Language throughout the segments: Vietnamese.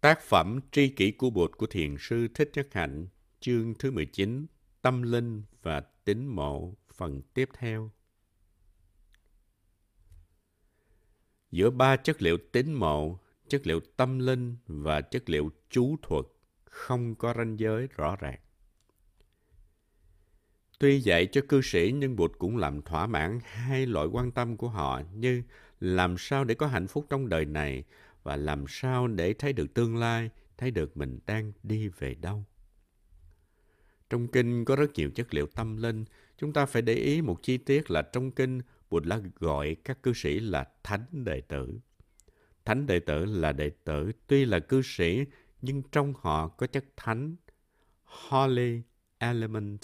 Tác phẩm Tri kỷ của Bụt của Thiền sư Thích Nhất Hạnh, chương thứ 19, Tâm linh và tín mộ, phần tiếp theo. Giữa ba chất liệu tín mộ, chất liệu tâm linh và chất liệu chú thuật không có ranh giới rõ ràng. Tuy dạy cho cư sĩ nhưng Bụt cũng làm thỏa mãn hai loại quan tâm của họ như làm sao để có hạnh phúc trong đời này và làm sao để thấy được tương lai, thấy được mình đang đi về đâu. Trong kinh có rất nhiều chất liệu tâm linh, chúng ta phải để ý một chi tiết là trong kinh Bụt đã gọi các cư sĩ là thánh đệ tử. Thánh đệ tử là đệ tử tuy là cư sĩ nhưng trong họ có chất thánh, holy element.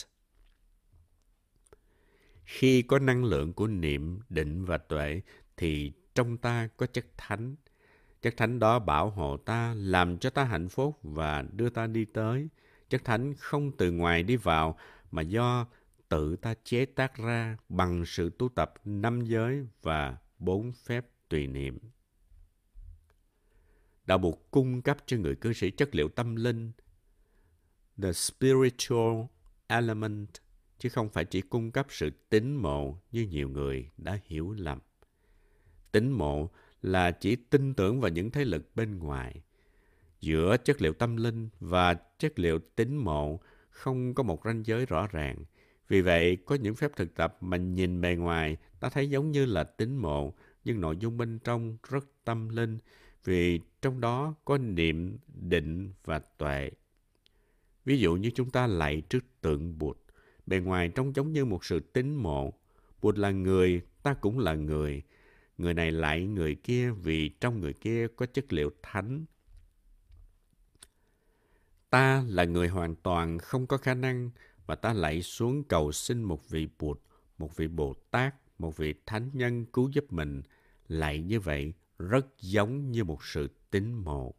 Khi có năng lượng của niệm, định và tuệ thì trong ta có chất thánh. Chất thánh đó bảo hộ ta, làm cho ta hạnh phúc và đưa ta đi tới. Chất thánh không từ ngoài đi vào mà do tự ta chế tác ra bằng sự tu tập năm giới và bốn phép tùy niệm. Đạo Bụt cung cấp cho người cư sĩ chất liệu tâm linh, the spiritual element, chứ không phải chỉ cung cấp sự tín mộ như nhiều người đã hiểu lầm. Tín mộ là chỉ tin tưởng vào những thế lực bên ngoài. Giữa chất liệu tâm linh và chất liệu tín mộ không có một ranh giới rõ ràng. Vì vậy, có những phép thực tập mà nhìn bề ngoài ta thấy giống như là tín mộ, nhưng nội dung bên trong rất tâm linh, vì trong đó có niệm, định và tuệ. Ví dụ như chúng ta lạy trước tượng Bụt, bề ngoài trông giống như một sự tín mộ. Bụt là người, ta cũng là người. Người này lại người kia vì trong người kia có chất liệu thánh. Ta là người hoàn toàn không có khả năng và ta lại xuống cầu xin một vị Bụt, một vị Bồ Tát, một vị Thánh Nhân cứu giúp mình. lại như vậy rất giống như một sự tín mộ.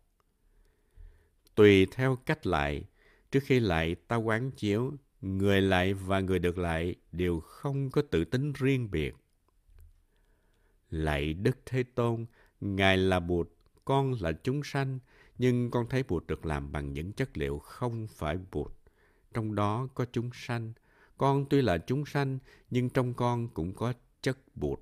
Tùy theo cách lại trước khi lại ta quán chiếu, người lại và người được lại đều không có tự tính riêng biệt. Lạy Đức Thế Tôn, Ngài là Bụt, con là chúng sanh, nhưng con thấy Bụt được làm bằng những chất liệu không phải Bụt. Trong đó có chúng sanh. Con tuy là chúng sanh, nhưng trong con cũng có chất Bụt.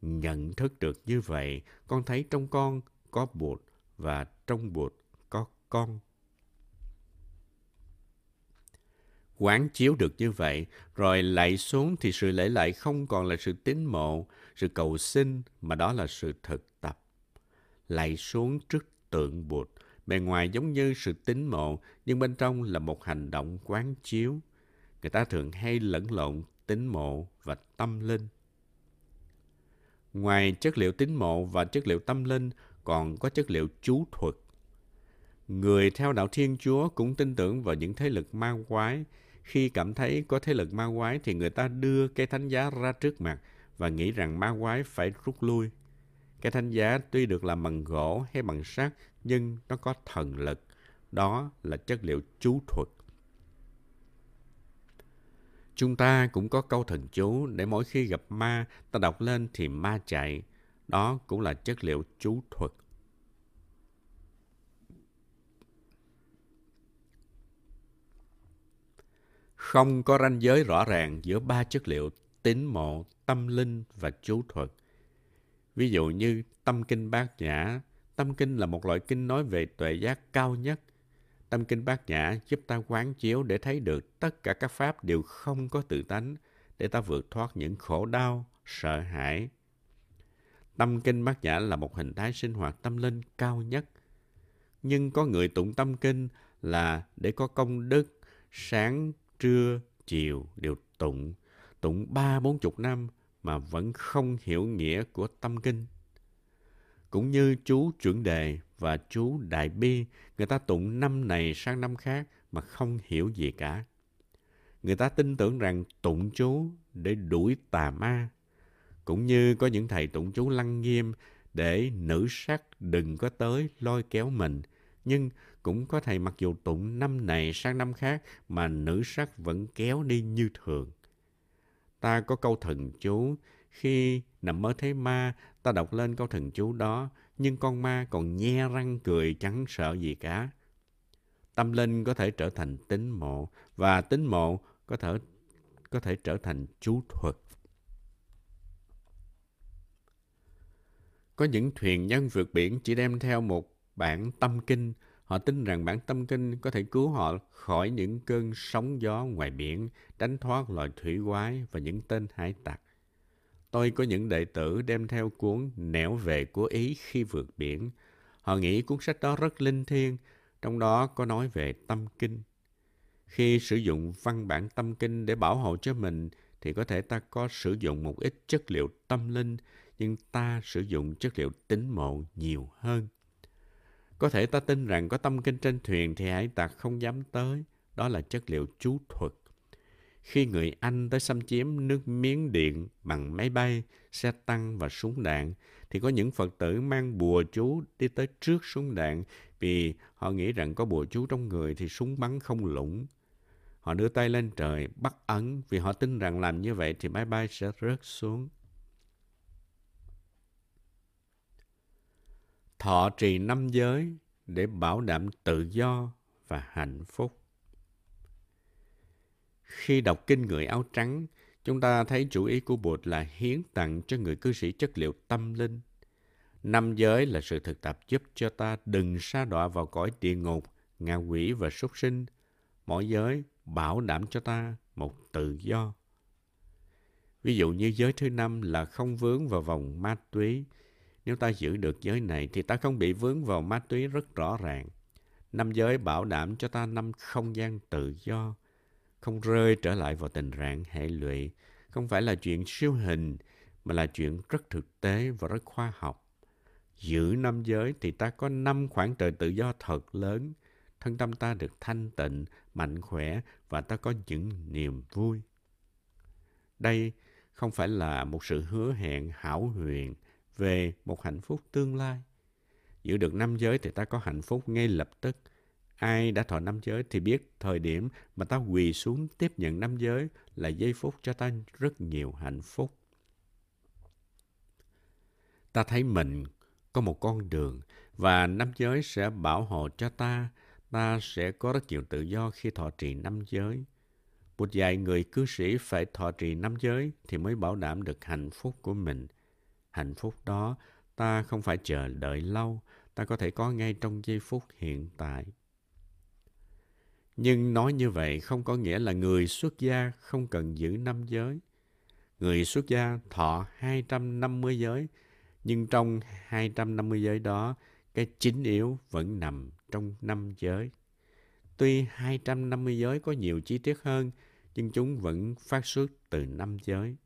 Nhận thức được như vậy, con thấy trong con có Bụt và trong Bụt có con. Quán chiếu được như vậy, rồi lạy xuống thì sự lễ lại không còn là sự tín mộ, sự cầu xin, mà đó là sự thực tập. Lạy xuống trước tượng Bụt, bề ngoài giống như sự tín mộ, nhưng bên trong là một hành động quán chiếu. Người ta thường hay lẫn lộn tín mộ và tâm linh. Ngoài chất liệu tín mộ và chất liệu tâm linh, còn có chất liệu chú thuật. Người theo đạo Thiên Chúa cũng tin tưởng vào những thế lực ma quái. Khi cảm thấy có thế lực ma quái thì người ta đưa cây thánh giá ra trước mặt và nghĩ rằng ma quái phải rút lui. Cây thánh giá tuy được làm bằng gỗ hay bằng sắt nhưng nó có thần lực. Đó là chất liệu chú thuật. Chúng ta cũng có câu thần chú để mỗi khi gặp ma, ta đọc lên thì ma chạy. Đó cũng là chất liệu chú thuật. Không có ranh giới rõ ràng giữa ba chất liệu tín mộ, tâm linh và chú thuật. Ví dụ như tâm kinh bát nhã. Tâm kinh là một loại kinh nói về tuệ giác cao nhất – Tâm kinh bát nhã giúp ta quán chiếu để thấy được tất cả các pháp đều không có tự tánh, để ta vượt thoát những khổ đau, sợ hãi. Tâm kinh bát nhã là một hình thái sinh hoạt tâm linh cao nhất. Nhưng có người tụng tâm kinh là để có công đức, sáng, trưa, chiều đều tụng, tụng ba bốn chục năm mà vẫn không hiểu nghĩa của tâm kinh. Cũng như chú chuẩn đề và chú Đại Bi, người ta tụng năm này sang năm khác mà không hiểu gì cả. Người ta tin tưởng rằng tụng chú để đuổi tà ma. Cũng như có những thầy tụng chú lăng nghiêm để nữ sắc đừng có tới lôi kéo mình. Nhưng cũng có thầy mặc dù tụng năm này sang năm khác mà nữ sắc vẫn kéo đi như thường. Ta có câu thần chú, khi nằm mơ thấy ma, ta đọc lên câu thần chú đó, nhưng con ma còn nhe răng cười chẳng sợ gì cả. Tâm linh có thể trở thành tính mộ và tính mộ có thể có thể trở thành chú thuật. Có những thuyền nhân vượt biển chỉ đem theo một bản tâm kinh. Họ tin rằng bản tâm kinh có thể cứu họ khỏi những cơn sóng gió ngoài biển, đánh thoát loài thủy quái và những tên hải tặc. Tôi có những đệ tử đem theo cuốn Nẻo về của Ý khi vượt biển. Họ nghĩ cuốn sách đó rất linh thiêng, trong đó có nói về tâm kinh. Khi sử dụng văn bản tâm kinh để bảo hộ cho mình, thì có thể ta có sử dụng một ít chất liệu tâm linh, nhưng ta sử dụng chất liệu tính mộ nhiều hơn. Có thể ta tin rằng có tâm kinh trên thuyền thì hải tặc không dám tới. Đó là chất liệu chú thuật. Khi người Anh tới xâm chiếm nước Miến Điện bằng máy bay, xe tăng và súng đạn, thì có những Phật tử mang bùa chú đi tới trước súng đạn vì họ nghĩ rằng có bùa chú trong người thì súng bắn không lũng. Họ đưa tay lên trời, bắt ấn vì họ tin rằng làm như vậy thì máy bay sẽ rớt xuống. Thọ trì năm giới để bảo đảm tự do và hạnh phúc. Khi đọc kinh người áo trắng, chúng ta thấy chủ ý của Bụt là hiến tặng cho người cư sĩ chất liệu tâm linh. Năm giới là sự thực tập giúp cho ta đừng sa đọa vào cõi địa ngục, ngạ quỷ và súc sinh. Mỗi giới bảo đảm cho ta một tự do. Ví dụ như giới thứ năm là không vướng vào vòng ma túy. Nếu ta giữ được giới này thì ta không bị vướng vào ma túy rất rõ ràng. Năm giới bảo đảm cho ta năm không gian tự do, không rơi trở lại vào tình trạng hệ lụy. Không phải là chuyện siêu hình, mà là chuyện rất thực tế và rất khoa học. Giữ năm giới thì ta có năm khoảng trời tự do thật lớn. Thân tâm ta được thanh tịnh, mạnh khỏe và ta có những niềm vui. Đây không phải là một sự hứa hẹn hảo huyền về một hạnh phúc tương lai. Giữ được năm giới thì ta có hạnh phúc ngay lập tức. Ai đã thọ năm giới thì biết thời điểm mà ta quỳ xuống tiếp nhận năm giới là giây phút cho ta rất nhiều hạnh phúc. Ta thấy mình có một con đường và năm giới sẽ bảo hộ cho ta ta sẽ có rất nhiều tự do khi thọ trì năm giới. Một vài người cư sĩ phải thọ trì năm giới thì mới bảo đảm được hạnh phúc của mình. Hạnh phúc đó ta không phải chờ đợi lâu, ta có thể có ngay trong giây phút hiện tại. Nhưng nói như vậy không có nghĩa là người xuất gia không cần giữ năm giới. Người xuất gia thọ 250 giới, nhưng trong 250 giới đó, cái chính yếu vẫn nằm trong năm giới. Tuy 250 giới có nhiều chi tiết hơn, nhưng chúng vẫn phát xuất từ năm giới.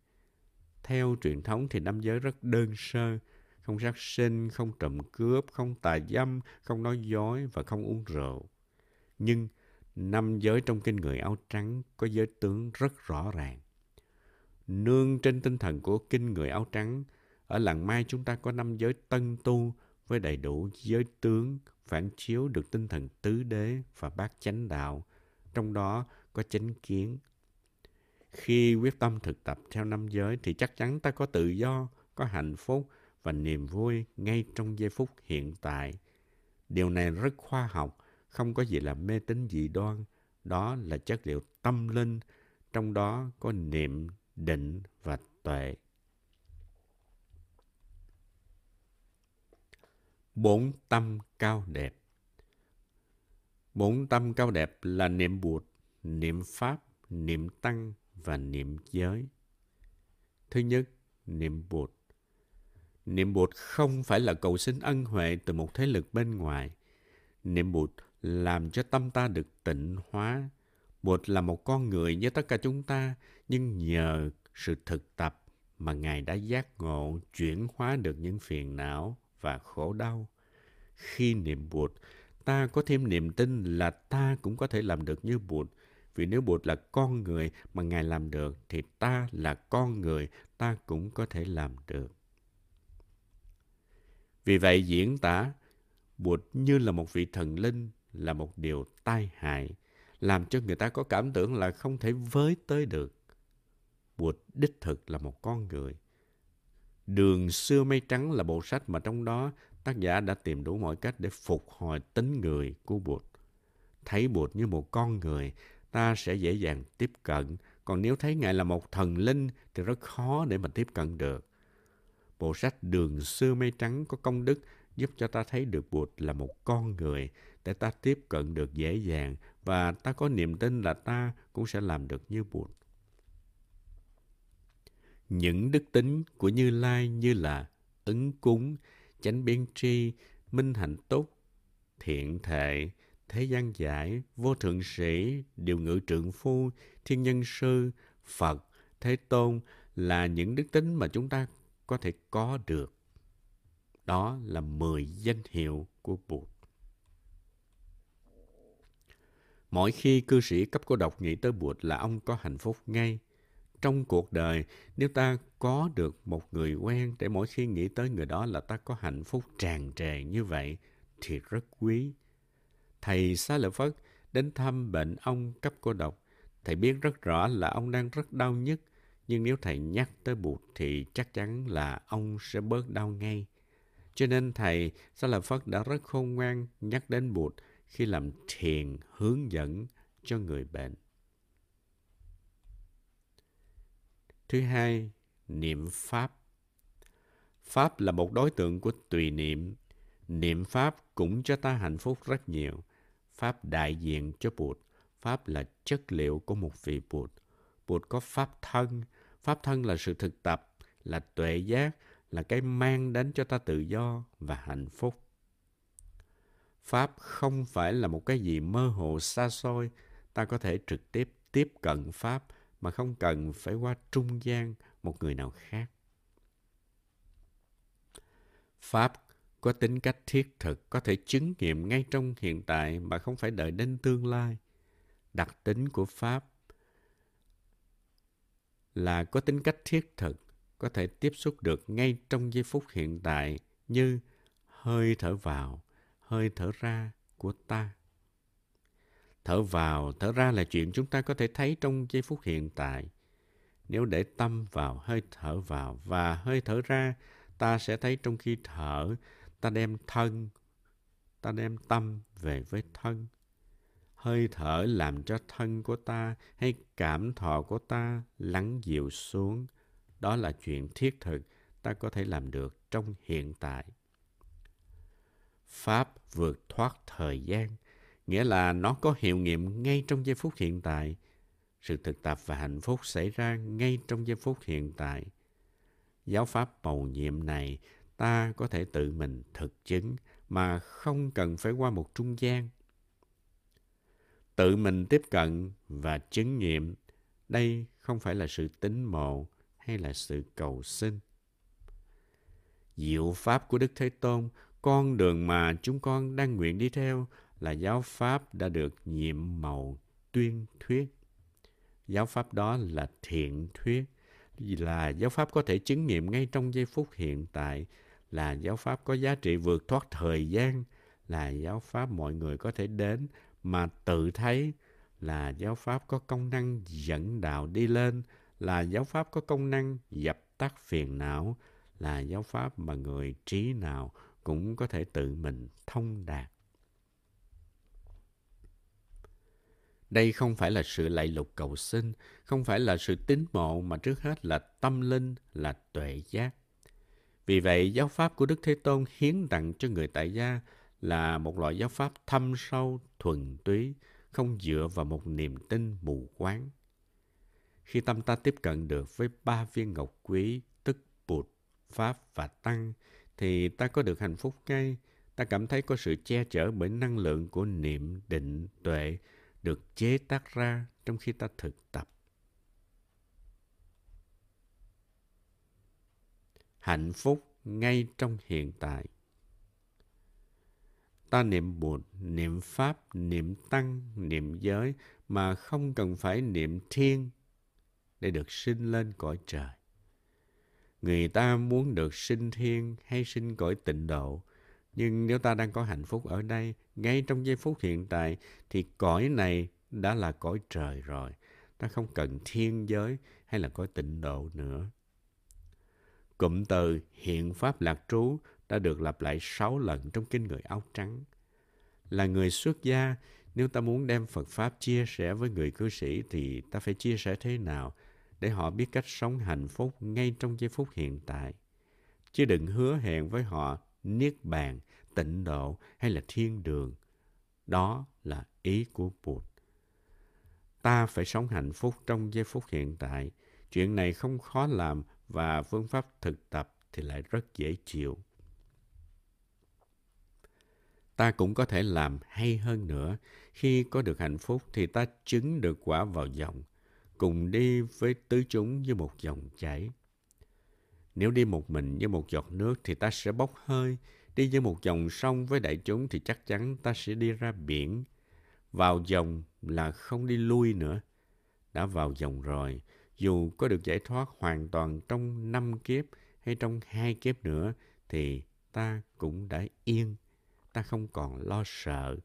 Theo truyền thống thì năm giới rất đơn sơ, không sát sinh, không trộm cướp, không tà dâm, không nói dối và không uống rượu. Nhưng năm giới trong kinh người áo trắng có giới tướng rất rõ ràng. Nương trên tinh thần của kinh người áo trắng, ở làng Mai chúng ta có năm giới tân tu với đầy đủ giới tướng phản chiếu được tinh thần tứ đế và bát chánh đạo, trong đó có chánh kiến. Khi quyết tâm thực tập theo năm giới thì chắc chắn ta có tự do, có hạnh phúc và niềm vui ngay trong giây phút hiện tại. Điều này rất khoa học, không có gì là mê tín dị đoan. Đó là chất liệu tâm linh, trong đó có niệm, định và tuệ. Bốn tâm cao đẹp Bốn tâm cao đẹp là niệm Bụt, niệm Pháp, niệm Tăng và niệm giới. Thứ nhất, niệm Bụt. Niệm Bụt không phải là cầu xin ân huệ từ một thế lực bên ngoài. Niệm Bụt làm cho tâm ta được tịnh hóa. Bụt là một con người như tất cả chúng ta, nhưng nhờ sự thực tập mà Ngài đã giác ngộ chuyển hóa được những phiền não và khổ đau. Khi niệm Bụt, ta có thêm niềm tin là ta cũng có thể làm được như Bụt. Vì nếu Bụt là con người mà Ngài làm được, thì ta là con người, ta cũng có thể làm được. Vì vậy diễn tả Bụt như là một vị thần linh là một điều tai hại, làm cho người ta có cảm tưởng là không thể với tới được. Bụt đích thực là một con người. Đường xưa mây trắng là bộ sách mà trong đó tác giả đã tìm đủ mọi cách để phục hồi tính người của Bụt. Thấy Bụt như một con người, ta sẽ dễ dàng tiếp cận. Còn nếu thấy Ngài là một thần linh thì rất khó để mà tiếp cận được. Bộ sách Đường xưa mây trắng có công đức giúp cho ta thấy được Bụt là một con người để ta tiếp cận được dễ dàng và ta có niềm tin là ta cũng sẽ làm được như Bụt. Những đức tính của Như Lai như là ứng cúng, chánh biên tri, minh hạnh tốt thiện thệ, thế gian giải, vô thượng sĩ, điều ngự trượng phu, thiên nhân sư, Phật, Thế Tôn là những đức tính mà chúng ta có thể có được. Đó là 10 danh hiệu của Bụt. Mỗi khi cư sĩ cấp cô độc nghĩ tới Bụt là ông có hạnh phúc ngay. Trong cuộc đời, nếu ta có được một người quen để mỗi khi nghĩ tới người đó là ta có hạnh phúc tràn trề như vậy, thì rất quý. Thầy Xá Lợi Phất đến thăm bệnh ông cấp cô độc. Thầy biết rất rõ là ông đang rất đau nhức, nhưng nếu thầy nhắc tới Bụt thì chắc chắn là ông sẽ bớt đau ngay. Cho nên thầy Xá Lợi Phất đã rất khôn ngoan nhắc đến Bụt khi làm thiền hướng dẫn cho người bệnh. Thứ hai, niệm Pháp. Pháp là một đối tượng của tùy niệm. Niệm Pháp cũng cho ta hạnh phúc rất nhiều. Pháp đại diện cho Bụt. Pháp là chất liệu của một vị Bụt. Bụt có Pháp thân. Pháp thân là sự thực tập, là tuệ giác, là cái mang đến cho ta tự do và hạnh phúc. Pháp không phải là một cái gì mơ hồ xa xôi. Ta có thể trực tiếp tiếp cận Pháp mà không cần phải qua trung gian một người nào khác. Pháp có tính cách thiết thực, có thể chứng nghiệm ngay trong hiện tại mà không phải đợi đến tương lai. Đặc tính của Pháp là có tính cách thiết thực, có thể tiếp xúc được ngay trong giây phút hiện tại như hơi thở vào, hơi thở ra của ta. Thở vào, thở ra là chuyện chúng ta có thể thấy trong giây phút hiện tại. Nếu để tâm vào hơi thở vào và hơi thở ra, ta sẽ thấy trong khi thở, ta đem thân, ta đem tâm về với thân. Hơi thở làm cho thân của ta hay cảm thọ của ta lắng dịu xuống. Đó là chuyện thiết thực ta có thể làm được trong hiện tại. Pháp vượt thoát thời gian, nghĩa là nó có hiệu nghiệm ngay trong giây phút hiện tại. Sự thực tập và hạnh phúc xảy ra ngay trong giây phút hiện tại. Giáo pháp màu nhiệm này ta có thể tự mình thực chứng mà không cần phải qua một trung gian. Tự mình tiếp cận và chứng nghiệm, đây không phải là sự tính mộ hay là sự cầu xin. Diệu pháp của Đức Thế Tôn con đường mà chúng con đang nguyện đi theo là giáo pháp đã được nhiệm màu tuyên thuyết. Giáo pháp đó là thiện thuyết, là giáo pháp có thể chứng nghiệm ngay trong giây phút hiện tại, là giáo pháp có giá trị vượt thoát thời gian, là giáo pháp mọi người có thể đến mà tự thấy, là giáo pháp có công năng dẫn đạo đi lên, là giáo pháp có công năng dập tắt phiền não, là giáo pháp mà người trí nào cũng có thể tự mình thông đạt. Đây không phải là sự lạy lục cầu xin, không phải là sự tín mộ mà trước hết là tâm linh, là tuệ giác. Vì vậy, giáo pháp của Đức Thế Tôn hiến tặng cho người tại gia là một loại giáo pháp thâm sâu, thuần túy, không dựa vào một niềm tin mù quáng. Khi tâm ta tiếp cận được với ba viên ngọc quý, tức Bụt, Pháp và Tăng, thì ta có được hạnh phúc ngay. Ta cảm thấy có sự che chở bởi năng lượng của niệm, định, tuệ được chế tác ra trong khi ta thực tập. Hạnh phúc ngay trong hiện tại. Ta niệm Bụt, niệm Pháp, niệm Tăng, niệm giới mà không cần phải niệm thiên để được sinh lên cõi trời. Người ta muốn được sinh thiên hay sinh cõi tịnh độ. Nhưng nếu ta đang có hạnh phúc ở đây, ngay trong giây phút hiện tại, thì cõi này đã là cõi trời rồi. Ta không cần thiên giới hay là cõi tịnh độ nữa. Cụm từ hiện pháp lạc trú đã được lặp lại sáu lần trong kinh người áo trắng. Là người xuất gia, nếu ta muốn đem Phật Pháp chia sẻ với người cư sĩ thì ta phải chia sẻ thế nào để họ biết cách sống hạnh phúc ngay trong giây phút hiện tại. Chứ đừng hứa hẹn với họ niết bàn, tịnh độ hay là thiên đường. Đó là ý của Bụt. Ta phải sống hạnh phúc trong giây phút hiện tại. Chuyện này không khó làm và phương pháp thực tập thì lại rất dễ chịu. Ta cũng có thể làm hay hơn nữa. Khi có được hạnh phúc thì ta chứng được quả vào dòng, cùng đi với tứ chúng như một dòng chảy. Nếu đi một mình như một giọt nước thì ta sẽ bốc hơi. Đi như một dòng sông với đại chúng thì chắc chắn ta sẽ đi ra biển. Vào dòng là không đi lui nữa. Đã vào dòng rồi, dù có được giải thoát hoàn toàn trong năm kiếp hay trong hai kiếp nữa thì ta cũng đã yên. Ta không còn lo sợ.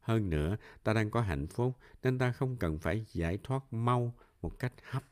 Hơn nữa, ta đang có hạnh phúc nên ta không cần phải giải thoát mau một cách hấp